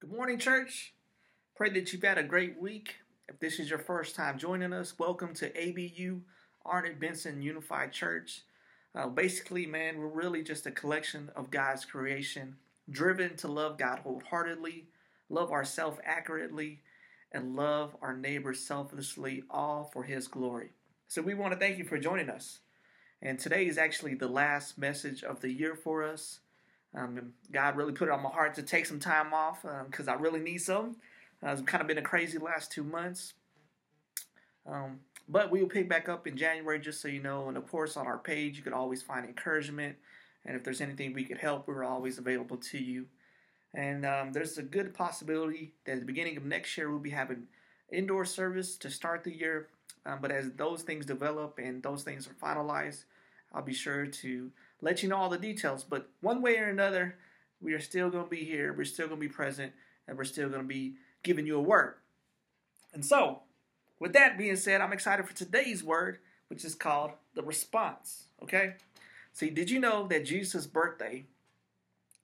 Good morning, church. Pray that you've had a great week. If this is your first time joining us, welcome to ABU, Arnett Benson Unified Church. Uh, basically, man, we're really just a collection of God's creation, driven to love God wholeheartedly, love ourselves accurately, and love our neighbors selflessly, all for His glory. So, we want to thank you for joining us. And today is actually the last message of the year for us. Um, God really put it on my heart to take some time off because um, I really need some. Uh, it's kind of been a crazy last two months. Um, but we will pick back up in January, just so you know. And of course, on our page, you could always find encouragement. And if there's anything we could help, we're always available to you. And um, there's a good possibility that at the beginning of next year, we'll be having indoor service to start the year. Um, but as those things develop and those things are finalized, I'll be sure to let you know all the details. But one way or another, we are still going to be here. We're still going to be present, and we're still going to be giving you a word. And so, with that being said, I'm excited for today's word, which is called the response. Okay? See, did you know that Jesus' birthday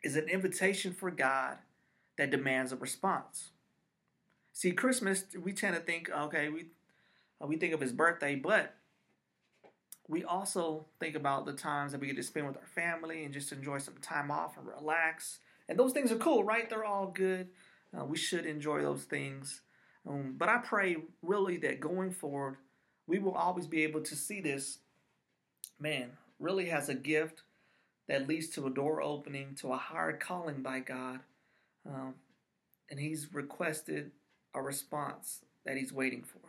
is an invitation for God that demands a response? See, Christmas, we tend to think, okay, we we think of his birthday, but we also think about the times that we get to spend with our family and just enjoy some time off and relax. And those things are cool, right? They're all good. Uh, we should enjoy those things. Um, but I pray really that going forward, we will always be able to see this man really has a gift that leads to a door opening to a higher calling by God. Um, and he's requested a response that he's waiting for.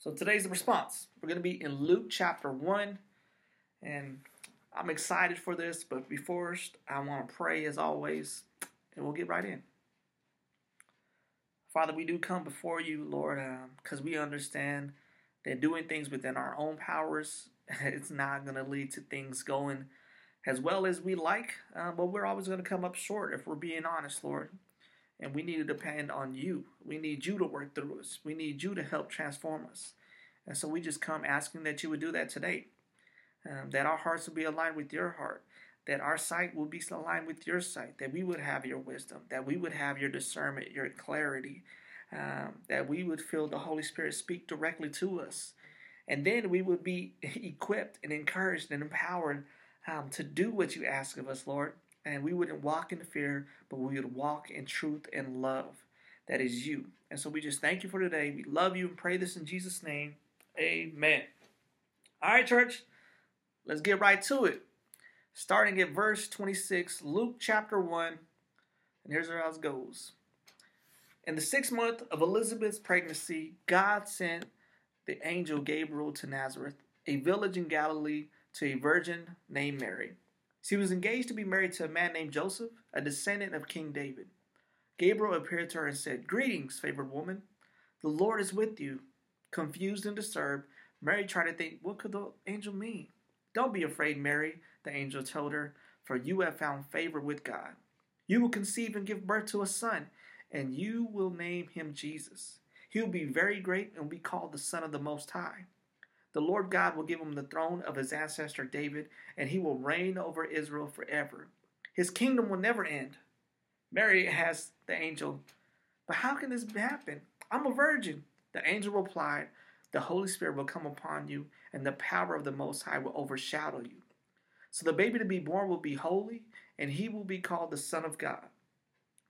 So today's the response. We're going to be in Luke chapter 1. And I'm excited for this, but before I want to pray as always, and we'll get right in. Father, we do come before you, Lord, because um, we understand that doing things within our own powers, it's not going to lead to things going as well as we like, uh, but we're always going to come up short if we're being honest, Lord and we need to depend on you. We need you to work through us. We need you to help transform us. And so we just come asking that you would do that today. Um, that our hearts will be aligned with your heart, that our sight will be aligned with your sight, that we would have your wisdom, that we would have your discernment, your clarity, um, that we would feel the Holy Spirit speak directly to us. And then we would be equipped and encouraged and empowered um, to do what you ask of us, Lord and we wouldn't walk in fear, but we would walk in truth and love. That is you. And so we just thank you for today. We love you and pray this in Jesus' name. Amen. All right, church, let's get right to it. Starting at verse 26, Luke chapter 1, and here's how it goes. In the sixth month of Elizabeth's pregnancy, God sent the angel Gabriel to Nazareth, a village in Galilee, to a virgin named Mary she was engaged to be married to a man named Joseph, a descendant of King David. Gabriel appeared to her and said, Greetings, favored woman. The Lord is with you. Confused and disturbed, Mary tried to think, What could the angel mean? Don't be afraid, Mary, the angel told her, for you have found favor with God. You will conceive and give birth to a son, and you will name him Jesus. He will be very great and will be called the Son of the Most High. The Lord God will give him the throne of his ancestor David, and he will reign over Israel forever. His kingdom will never end. Mary asked the angel, But how can this happen? I'm a virgin. The angel replied, The Holy Spirit will come upon you, and the power of the Most High will overshadow you. So the baby to be born will be holy, and he will be called the Son of God.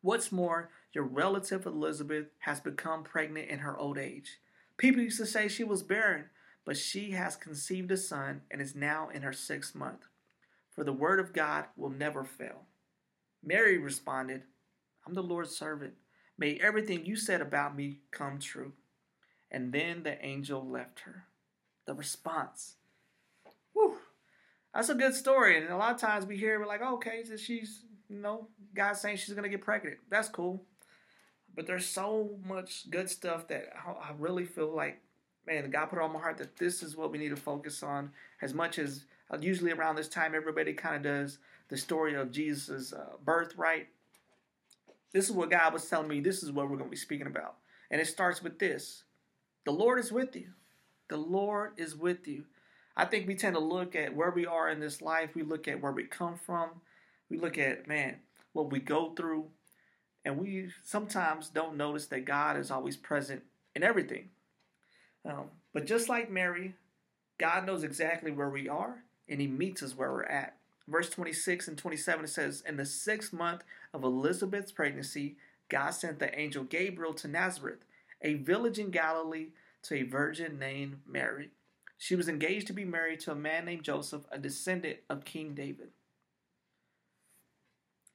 What's more, your relative Elizabeth has become pregnant in her old age. People used to say she was barren but she has conceived a son and is now in her sixth month. For the word of God will never fail. Mary responded, I'm the Lord's servant. May everything you said about me come true. And then the angel left her. The response. Whew. That's a good story. And a lot of times we hear, we're like, okay, so she's, you know, God's saying she's to get pregnant. That's cool. But there's so much good stuff that I really feel like man, God put it on my heart that this is what we need to focus on. As much as uh, usually around this time, everybody kind of does the story of Jesus' uh, birth, right? This is what God was telling me. This is what we're to be speaking about. And it starts with this The Lord is with you. The Lord is with you. I think we tend to look at where we are in this life. We look at where we come from. We look at, man, what we go through. And we sometimes don't notice that God is always present in everything. Um, but just like Mary, God knows exactly where we are and He meets us where we're at. Verse 26 and 27 it says, In the sixth month of Elizabeth's pregnancy, God sent the angel Gabriel to Nazareth, a village in Galilee, to a virgin named Mary. She was engaged to be married to a man named Joseph, a descendant of King David.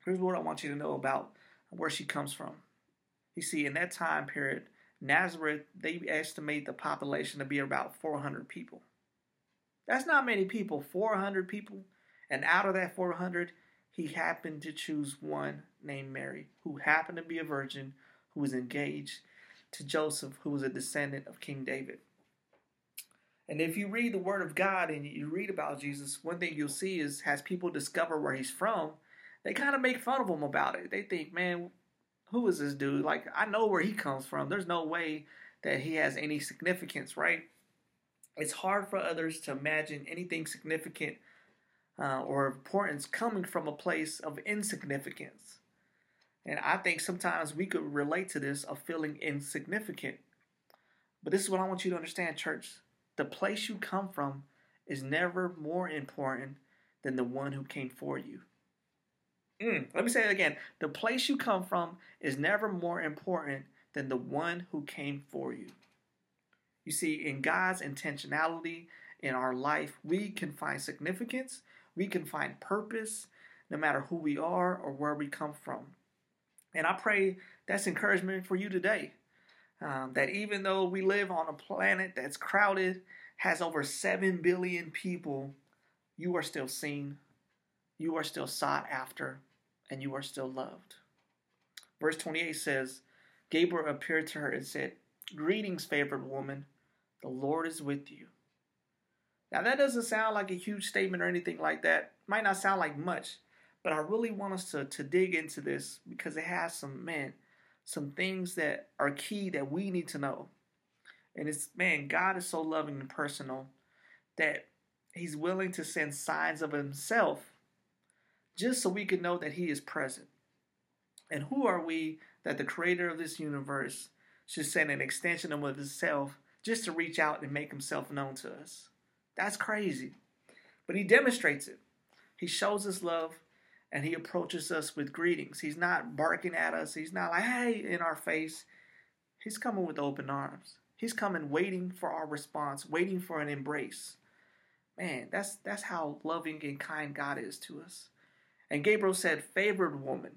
Here's what I want you to know about where she comes from. You see, in that time period, Nazareth, they estimate the population to be about 400 people. That's not many people, 400 people. And out of that 400, he happened to choose one named Mary, who happened to be a virgin, who was engaged to Joseph, who was a descendant of King David. And if you read the Word of God and you read about Jesus, one thing you'll see is as people discover where he's from, they kind of make fun of him about it. They think, man, who is this dude? Like, I know where he comes from. There's no way that he has any significance, right? It's hard for others to imagine anything significant uh, or importance coming from a place of insignificance. And I think sometimes we could relate to this of feeling insignificant. But this is what I want you to understand, church. The place you come from is never more important than the one who came for you. Mm, let me say it again. The place you come from is never more important than the one who came for you. You see, in God's intentionality in our life, we can find significance, we can find purpose, no matter who we are or where we come from. And I pray that's encouragement for you today. Um, that even though we live on a planet that's crowded, has over 7 billion people, you are still seen, you are still sought after, and you are still loved. Verse 28 says, Gabriel appeared to her and said, Greetings, favored woman, the Lord is with you. Now, that doesn't sound like a huge statement or anything like that. Might not sound like much, but I really want us to, to dig into this because it has some, man, some things that are key that we need to know. And it's, man, God is so loving and personal that He's willing to send signs of Himself just so we can know that He is present. And who are we that the creator of this universe should send an extension of Himself just to reach out and make Himself known to us? That's crazy. But He demonstrates it. He shows us love and He approaches us with greetings. He's not barking at us, He's not like, hey, in our face. He's coming with open arms. He's coming waiting for our response, waiting for an embrace. Man, that's that's how loving and kind God is to us. And Gabriel said, favored woman.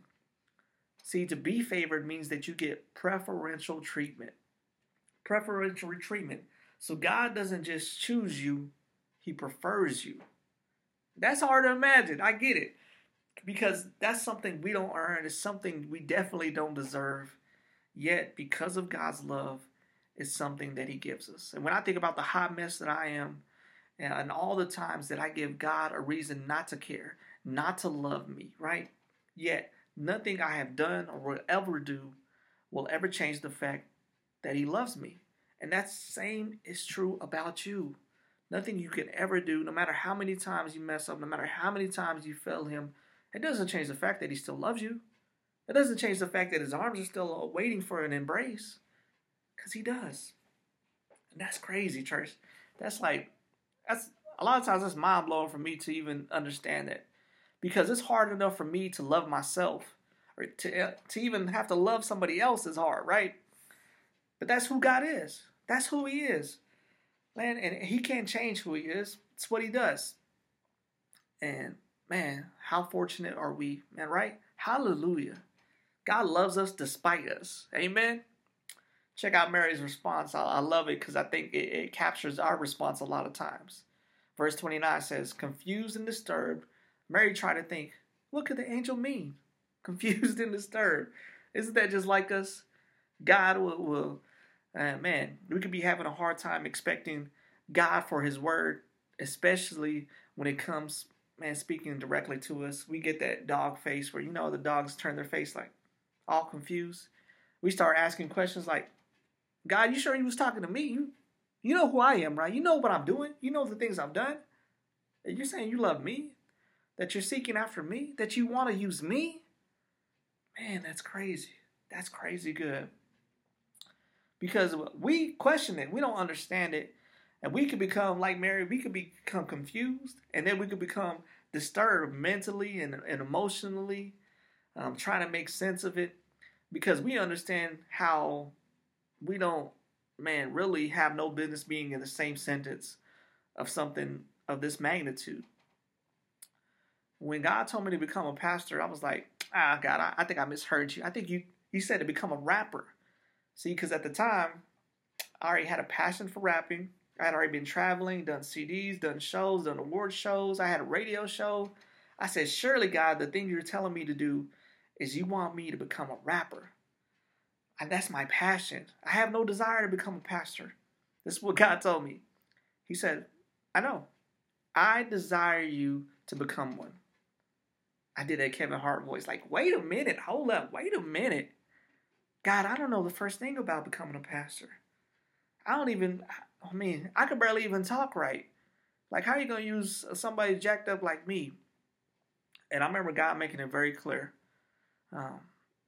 See, to be favored means that you get preferential treatment. Preferential treatment. So God doesn't just choose you, He prefers you. That's hard to imagine. I get it. Because that's something we don't earn. It's something we definitely don't deserve. Yet, because of God's love, it's something that He gives us. And when I think about the hot mess that I am, and all the times that I give God a reason not to care, not to love me, right? Yet nothing I have done or will ever do will ever change the fact that He loves me. And that same is true about you. Nothing you can ever do, no matter how many times you mess up, no matter how many times you fail Him, it doesn't change the fact that He still loves you. It doesn't change the fact that His arms are still waiting for an embrace. Because He does. And that's crazy, church. That's like, that's a lot of times that's mind blowing for me to even understand that because it's hard enough for me to love myself or to uh, to even have to love somebody else is hard, right? But that's who God is. That's who He is, man. And He can't change who He is. It's what He does. And man, how fortunate are we, man? Right? Hallelujah. God loves us despite us. Amen. Check out Mary's response. I, I love it because I think it, it captures our response a lot of times. Verse 29 says, Confused and disturbed, Mary tried to think, what could the angel mean? Confused and disturbed. Isn't that just like us? God will, will uh, man, we could be having a hard time expecting God for His word, especially when it comes, man, speaking directly to us. We get that dog face where, you know, the dogs turn their face like all confused. We start asking questions like, God, you sure you was talking to me? You, know who I am, right? You know what I'm doing. You know the things I've done. And you're saying you love me? that you're seeking after me, that you want to use me, man, that's crazy. That's crazy good. Because we question it, we don't understand it, and we could become like Mary, we could become confused, and then we could become disturbed mentally and, and emotionally, um, trying to make sense of it, because we understand how we don't, man, really have no business being in the same sentence of something of this magnitude. When God told me to become a pastor, I was like, ah, God, I, I think I misheard you. I think you you said to become a rapper. See, because at the time, I already had a passion for rapping. I had already been traveling, done CDs, done shows, done award shows. I had a radio show. I said, surely, God, the thing you're telling me to do is you want me to become a rapper. And that's my passion. I have no desire to become a pastor. This is what God told me. He said, I know. I desire you to become one. I did that Kevin Hart voice, like, wait a minute, hold up, wait a minute. God, I don't know the first thing about becoming a pastor. I don't even, I mean, I could barely even talk right. Like, how are you going to use somebody jacked up like me? And I remember God making it very clear. Um,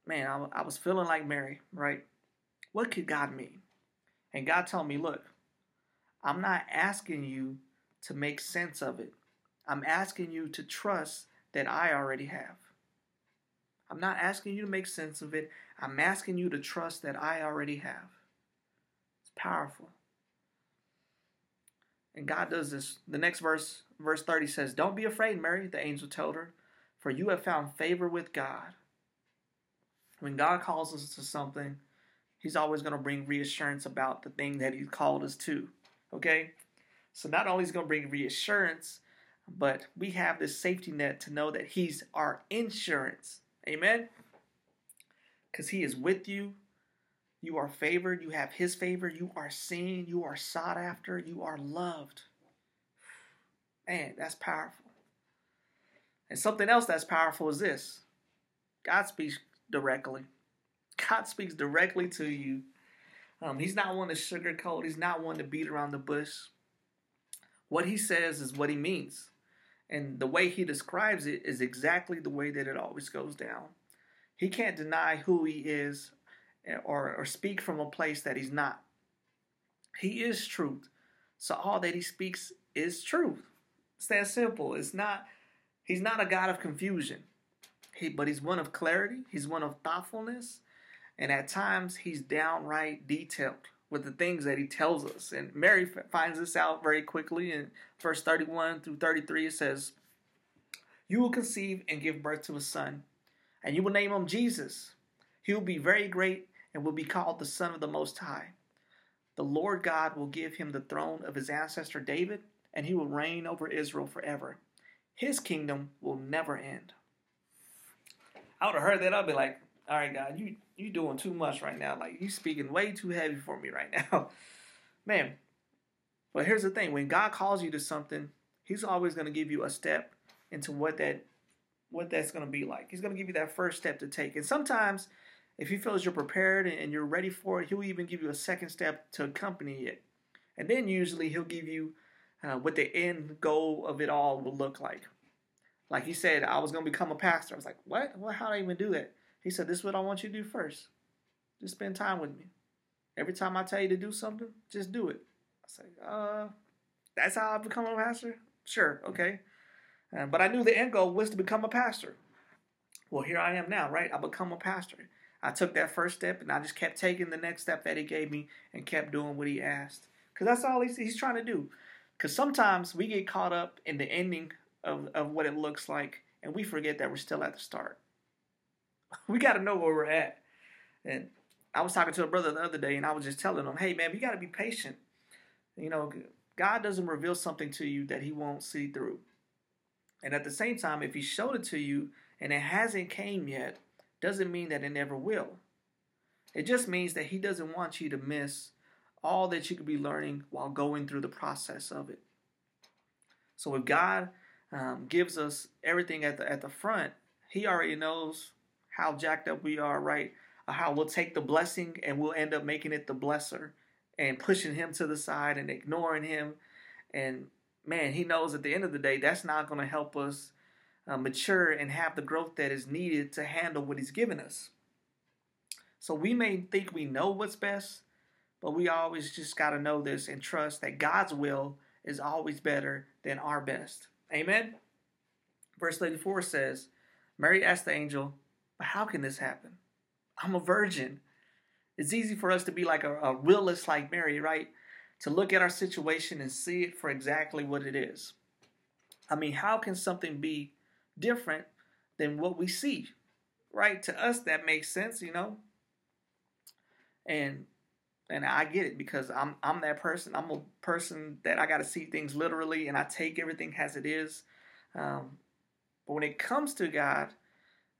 man, I, I was feeling like Mary, right? What could God mean? And God told me, look, I'm not asking you to make sense of it. I'm asking you to trust that I already have. I'm not asking you to make sense of it. I'm asking you to trust that I already have. It's powerful. And God does this. The next verse, verse 30 says, Don't be afraid, Mary, the angel told her, for you have found favor with God. When God calls us to something, He's always going to bring reassurance about the thing that He called us to. Okay? So not only is going to bring reassurance, but we have this safety net to know that He's our insurance. Amen? Because He is with you. You are favored. You have His favor. You are seen. You are sought after. You are loved. Man, that's powerful. And something else that's powerful is this God speaks directly. God speaks directly to you. Um, he's not one to sugarcoat, He's not one to beat around the bush. What He says is what He means. And the way he describes it is exactly the way that it always goes down. He can't deny who he is or, or speak from a place that he's not. He is truth. So all that he speaks is truth. It's that simple. It's not he's not a God of confusion. He, but he's one of clarity, he's one of thoughtfulness, and at times he's downright detailed with the things that he tells us. And Mary finds this out very quickly in verse 31 through 33. It says, You will conceive and give birth to a son, and you will name him Jesus. He will be very great and will be called the Son of the Most High. The Lord God will give him the throne of his ancestor David, and he will reign over Israel forever. His kingdom will never end. I would have heard that. I'd be like, all right, God, you you doing too much right now. Like you speaking way too heavy for me right now, man. But here's the thing: when God calls you to something, He's always going to give you a step into what that what that's going to be like. He's going to give you that first step to take. And sometimes, if He feels you're prepared and you're ready for it, He'll even give you a second step to accompany it. And then usually He'll give you uh, what the end goal of it all will look like. Like He said, I was going to become a pastor. I was like, what? Well, how do I even do that? He said, This is what I want you to do first. Just spend time with me. Every time I tell you to do something, just do it. I say, uh, that's how I become a pastor? Sure, okay. Uh, but I knew the end goal was to become a pastor. Well, here I am now, right? I become a pastor. I took that first step and I just kept taking the next step that he gave me and kept doing what he asked. Because that's all he's, he's trying to do. Because sometimes we get caught up in the ending of, of what it looks like and we forget that we're still at the start. we got to know where we're at. And I was talking to a brother the other day, and I was just telling him, "Hey, man, we got to be patient. You know, God doesn't reveal something to you that He won't see through. And at the same time, if He showed it to you and it hasn't came yet, doesn't mean that it never will. It just means that He doesn't want you to miss all that you could be learning while going through the process of it. So if God um, gives us everything at the at the front, He already knows how jacked up we are, right? How we'll take the blessing and we'll end up making it the blesser and pushing him to the side and ignoring him. And man, he knows at the end of the day, that's not going to help us uh, mature and have the growth that is needed to handle what he's given us. So we may think we know what's best, but we always just got to know this and trust that God's will is always better than our best. Amen. Verse 34 says, Mary asked the angel, But how can this happen? I'm a virgin. It's easy for us to be like a, a realist like Mary, right? To look at our situation and see it for exactly what it is. I mean, how can something be different than what we see? Right? To us, that makes sense, you know? And and I get it because I'm I'm that person. I'm a person that I got to see things literally, and I take everything as it is. Um, but when it comes to God,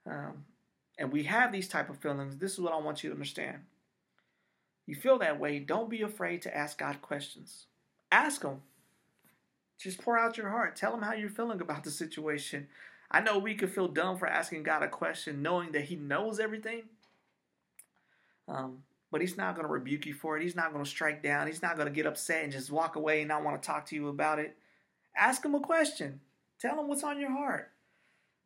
um, and we have these type of feelings, this is what I want you to understand. You feel that way, don't be afraid to ask God questions. Ask Him. Just pour out your heart. Tell Him how you're feeling about the situation. I know we could feel dumb for asking God a question, knowing that He knows everything. Um, but He's not going to rebuke you for it. He's not going to strike down. He's not going to get upset and just walk away and not want to talk to you about it. Ask Him a question. Tell Him what's on your heart.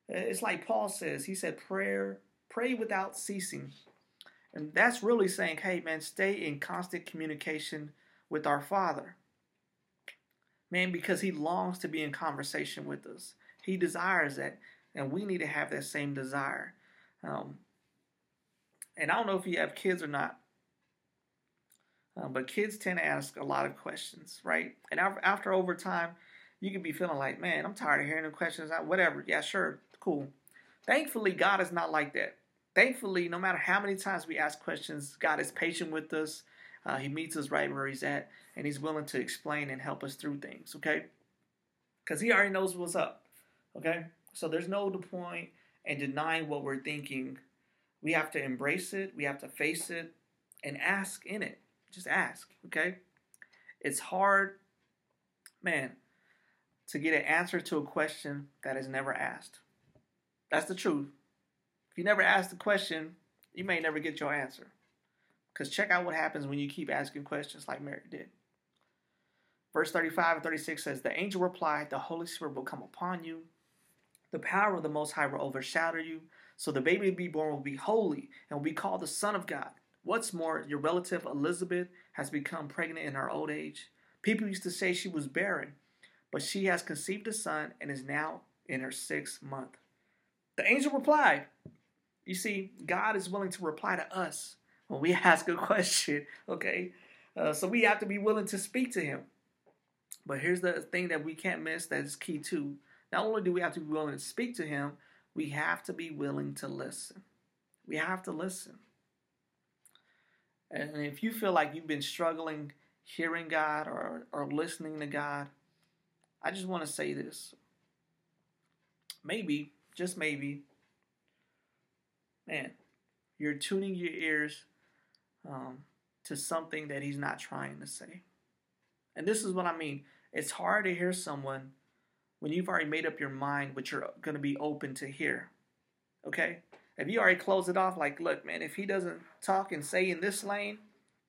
It's like Paul says. He said, "Prayer, pray without ceasing." And that's really saying, hey, man, stay in constant communication with our Father. Man, because He longs to be in conversation with us. He desires that. And we need to have that same desire. Um, and I don't know if you have kids or not, um, but kids tend to ask a lot of questions, right? And after over time, you can be feeling like, man, I'm tired of hearing the questions. Whatever. Yeah, sure. Cool. Thankfully, God is not like that thankfully, no matter how many times we ask questions, God is patient with us. Uh, he meets us right where He's at, and He's willing to explain and help us through things, okay? Because He already knows what's up, okay? So there's no point in denying what we're thinking. We have to embrace it, we have to face it, and ask in it. Just ask, okay? It's hard, man, to get an answer to a question that is never asked. That's the truth. If you never ask the question, you may never get your answer. Because check out what happens when you keep asking questions like Mary did. Verse 35 and 36 says, The angel replied, The Holy Spirit will come upon you. The power of the Most High will overshadow you. So the baby to be born will be holy and will be called the Son of God. What's more, your relative Elizabeth has become pregnant in her old age. People used to say she was barren, but she has conceived a son and is now in her sixth month. The angel replied, you see, God is willing to reply to us when we ask a question, okay? Uh, so we have to be willing to speak to Him. But here's the thing that we can't miss that is key too. Not only do we have to be willing to speak to Him, we have to be willing to listen. We have to listen. And if you feel like you've been struggling hearing God or, or listening to God, I just want to say this. Maybe, just maybe, man, you're tuning your ears um, to something that he's not trying to say. And this is what I mean. It's hard to hear someone when you've already made up your mind what you're going to be open to hear. Okay? If you already close it off, like, look, man, if he doesn't talk and say in this lane,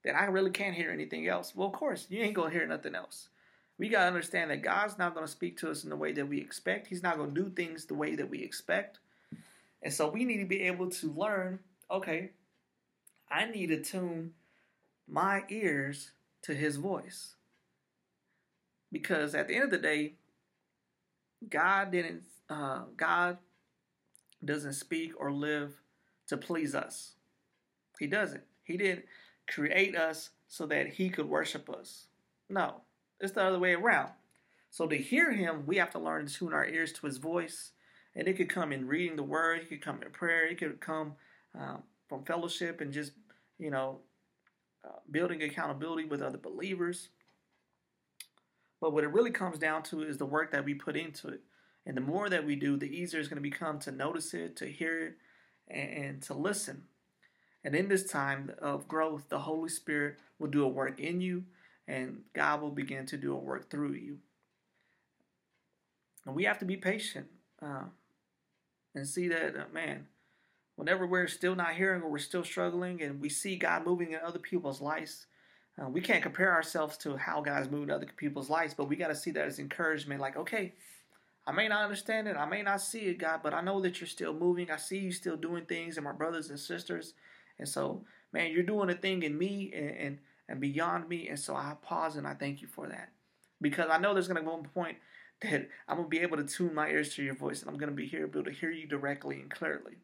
then I really can't hear anything else. Well, of course, you ain't going to hear nothing else. We got to understand that God's not going to speak to us in the way that we expect. He's not going to do things the way that we expect. And so we need to be able to learn okay, I need to tune my ears to his voice. Because at the end of the day, God didn't, uh, God doesn't speak or live to please us. He doesn't. He didn't create us so that he could worship us. No, it's the other way around. So to hear him, we have to learn to tune our ears to his voice and it could come in reading the word, it could come in prayer, it could come um, from fellowship and just, you know, uh, building accountability with other believers. But what it really comes down to is the work that we put into it. And the more that we do, the easier it's going to become to notice it, to hear it, and, to listen. And in this time of growth, the Holy Spirit will do a work in you, and God will begin to do a work through you. And we have to be patient. Uh, and see that, uh, man, whenever we're still not hearing or we're still struggling and we see God moving in other people's lives, uh, we can't compare ourselves to how God's moving other people's lives, but we got to see that as encouragement. Like, okay, I may not understand it, I may not see it, God, but I know that you're still moving. I see you still doing things, and my brothers and sisters, And so, man, you're doing a thing in me and, and, and beyond me. And so I pause and I thank you for that. Because I know there's going to come a point that I'm going to be able to tune my ears to your voice and I'm going to be here, able to hear you directly and clearly.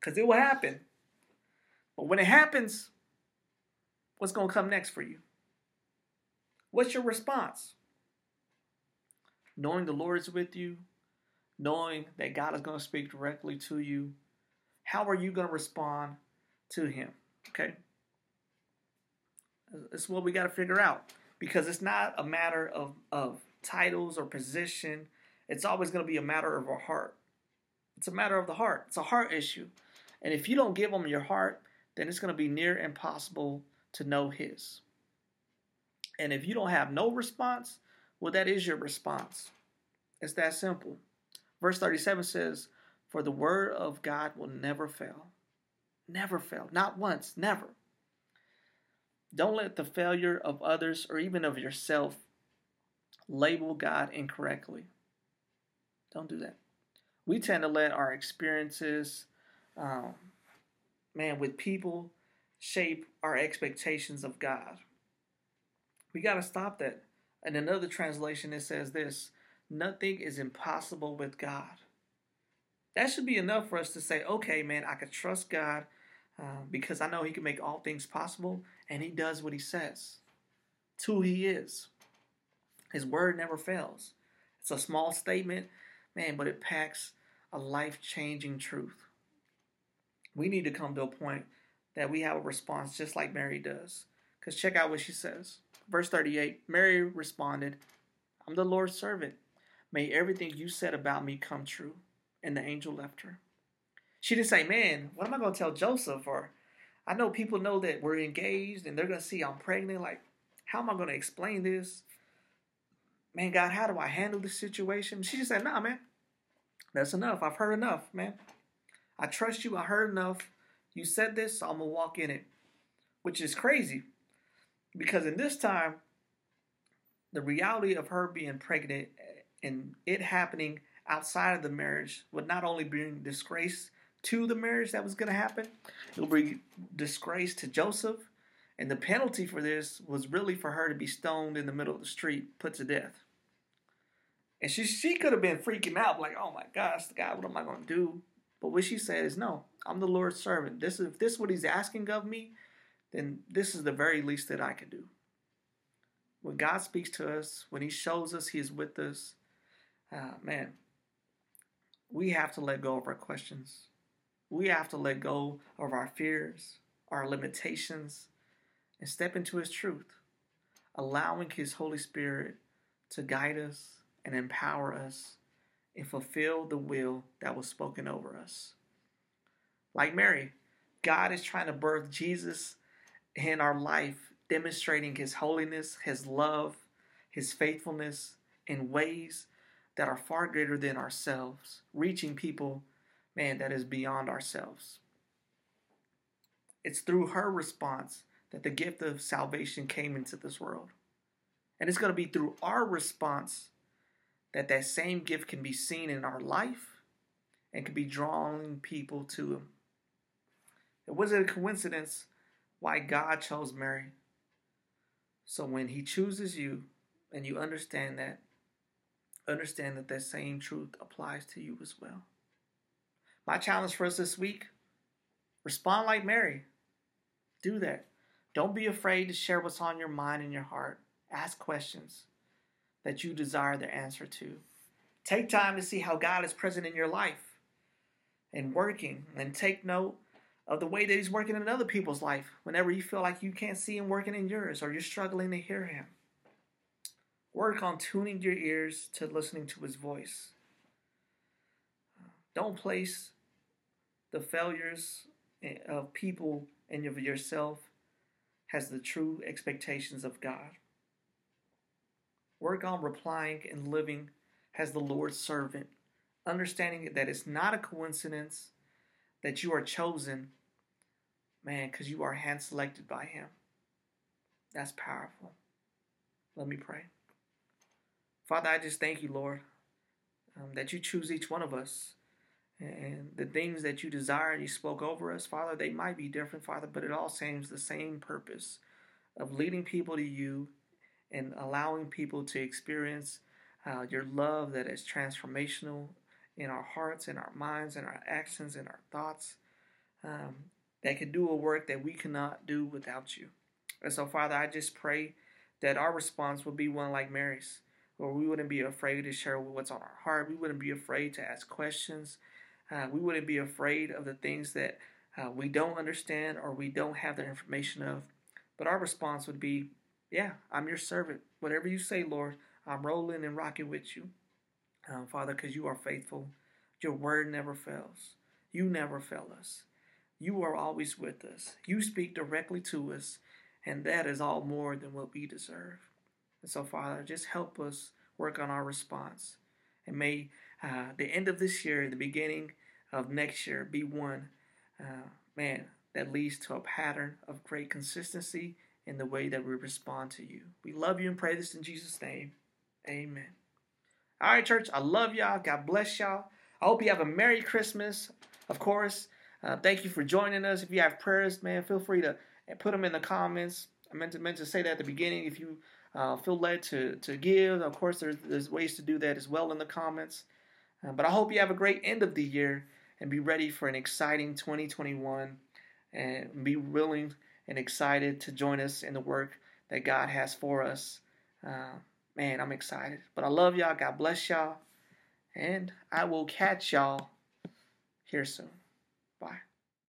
Because it will happen. But when it happens, what's going to come next for you? What's your response? Knowing the Lord is with you, knowing that God is going to speak directly to you, how are you going to respond to Him? Okay? It's what we got to figure out because it's not a matter of, of titles or position. It's always going to be a matter of our heart. It's a matter of the heart. It's a heart issue. And if you don't give them your heart, then it's going to be near impossible to know His. And if you don't have no response, well, that is your response. It's that simple. Verse 37 says, For the word of God will never fail. Never fail. Not once. Never. Don't let the failure of others or even of yourself label God incorrectly. Don't do that. We tend to let our experiences, um, man, with people shape our expectations of God. We got to stop that. In another translation, it says this nothing is impossible with God. That should be enough for us to say, okay, man, I can trust God uh, because I know He can make all things possible and He does what He says. It's who He is. His word never fails. It's a small statement, man, but it packs a life changing truth. We need to come to a point that we have a response just like Mary does. Because check out what she says. Verse 38 Mary responded, I'm the Lord's servant. May everything you said about me come true. And the angel left her. She didn't say, Man, what am I going to tell Joseph? Or I know people know that we're engaged and they're going to see I'm pregnant. Like, how am I going to explain this? Man, God, how do I handle this situation? She just said, Nah, man, that's enough. I've heard enough, man. I trust you. I heard enough. You said this, so I'm to walk in it, which is crazy because in this time, the reality of her being pregnant and it happening outside of the marriage would not only bring disgrace to the marriage that was going to happen, it would bring disgrace to Joseph. And the penalty for this was really for her to be stoned in the middle of the street, put to death. And she she could have been freaking out, like, oh my gosh, God, what am I going to do? But what she said is, no, I'm the Lord's servant. This is if this is what He's asking of me, then this is the very least that I can do. When God speaks to us, when He shows us He is with us, uh, man, we have to let go of our questions. We have to let go of our fears, our limitations, and step into His truth, allowing His Holy Spirit to guide us and empower us and fulfill the will that was spoken over us. Like Mary, God is trying to birth Jesus in our life, demonstrating His holiness, His love, His faithfulness in ways that are far greater than ourselves, reaching people, man, that is beyond ourselves. It's through her response that the gift of salvation came into this world. And it's going to be through our response that that same gift can be seen in our life and can be drawing people to Him. It wasn't a coincidence why God chose Mary. So when He chooses you and you understand that, understand that that same truth applies to you as well. My challenge for us this week respond like Mary. Do that. Don't be afraid to share what's on your mind and your heart. Ask questions that you desire the answer to. Take time to see how God is present in your life and working, and take note of the way that He's working in other people's life whenever you feel like you can't see Him working in yours or you're struggling to hear Him. Work on tuning your ears to listening to His voice. Don't place the failures of people and of yourself as the true expectations of God. Work on replying and living as the Lord's servant, understanding that it's not a coincidence that you are chosen, man, because you are hand selected by Him. That's powerful. Let me pray. Father, I just thank you, Lord, um, that you choose each one of us and the things that you desire and you spoke over us, Father, they might be different, Father, but it all seems the same purpose of leading people to you and allowing people to experience uh, your love that is transformational in our hearts, in our minds, in our actions, in our thoughts, um, that can do a work that we cannot do without you. And so, Father, I just pray that our response will be one like Mary's, where we wouldn't be afraid to share what's on our heart. We wouldn't be afraid to ask questions. Uh, we wouldn't be afraid of the things that uh, we don't understand or we don't have the information of. But our response would be, Yeah, I'm your servant. Whatever you say, Lord, I'm rolling and rocking with you. Um, Father, because you are faithful. Your word never fails. You never fail us. You are always with us. You speak directly to us, and that is all more than what we deserve. And so, Father, just help us work on our response. And may uh, the end of this year, the beginning of next year, be one, uh, man, that leads to a pattern of great consistency in the way that we respond to you. We love you and pray this in Jesus' name. Amen. All right, church, I love y'all. God bless y'all. I hope you have a Merry Christmas, of course. Uh, thank you for joining us. If you have prayers, man, feel free to put them in the comments. I meant to, meant to say that at the beginning. If you uh, feel led to, to give, of course, there's, there's ways to do that as well in the comments. Uh, but I hope you have a great end of the year and be ready for an exciting 2021 and be willing and excited to join us in the work that God has for us. Uh, man, I'm excited. But I love y'all. God bless y'all. And I will catch y'all here soon. Bye.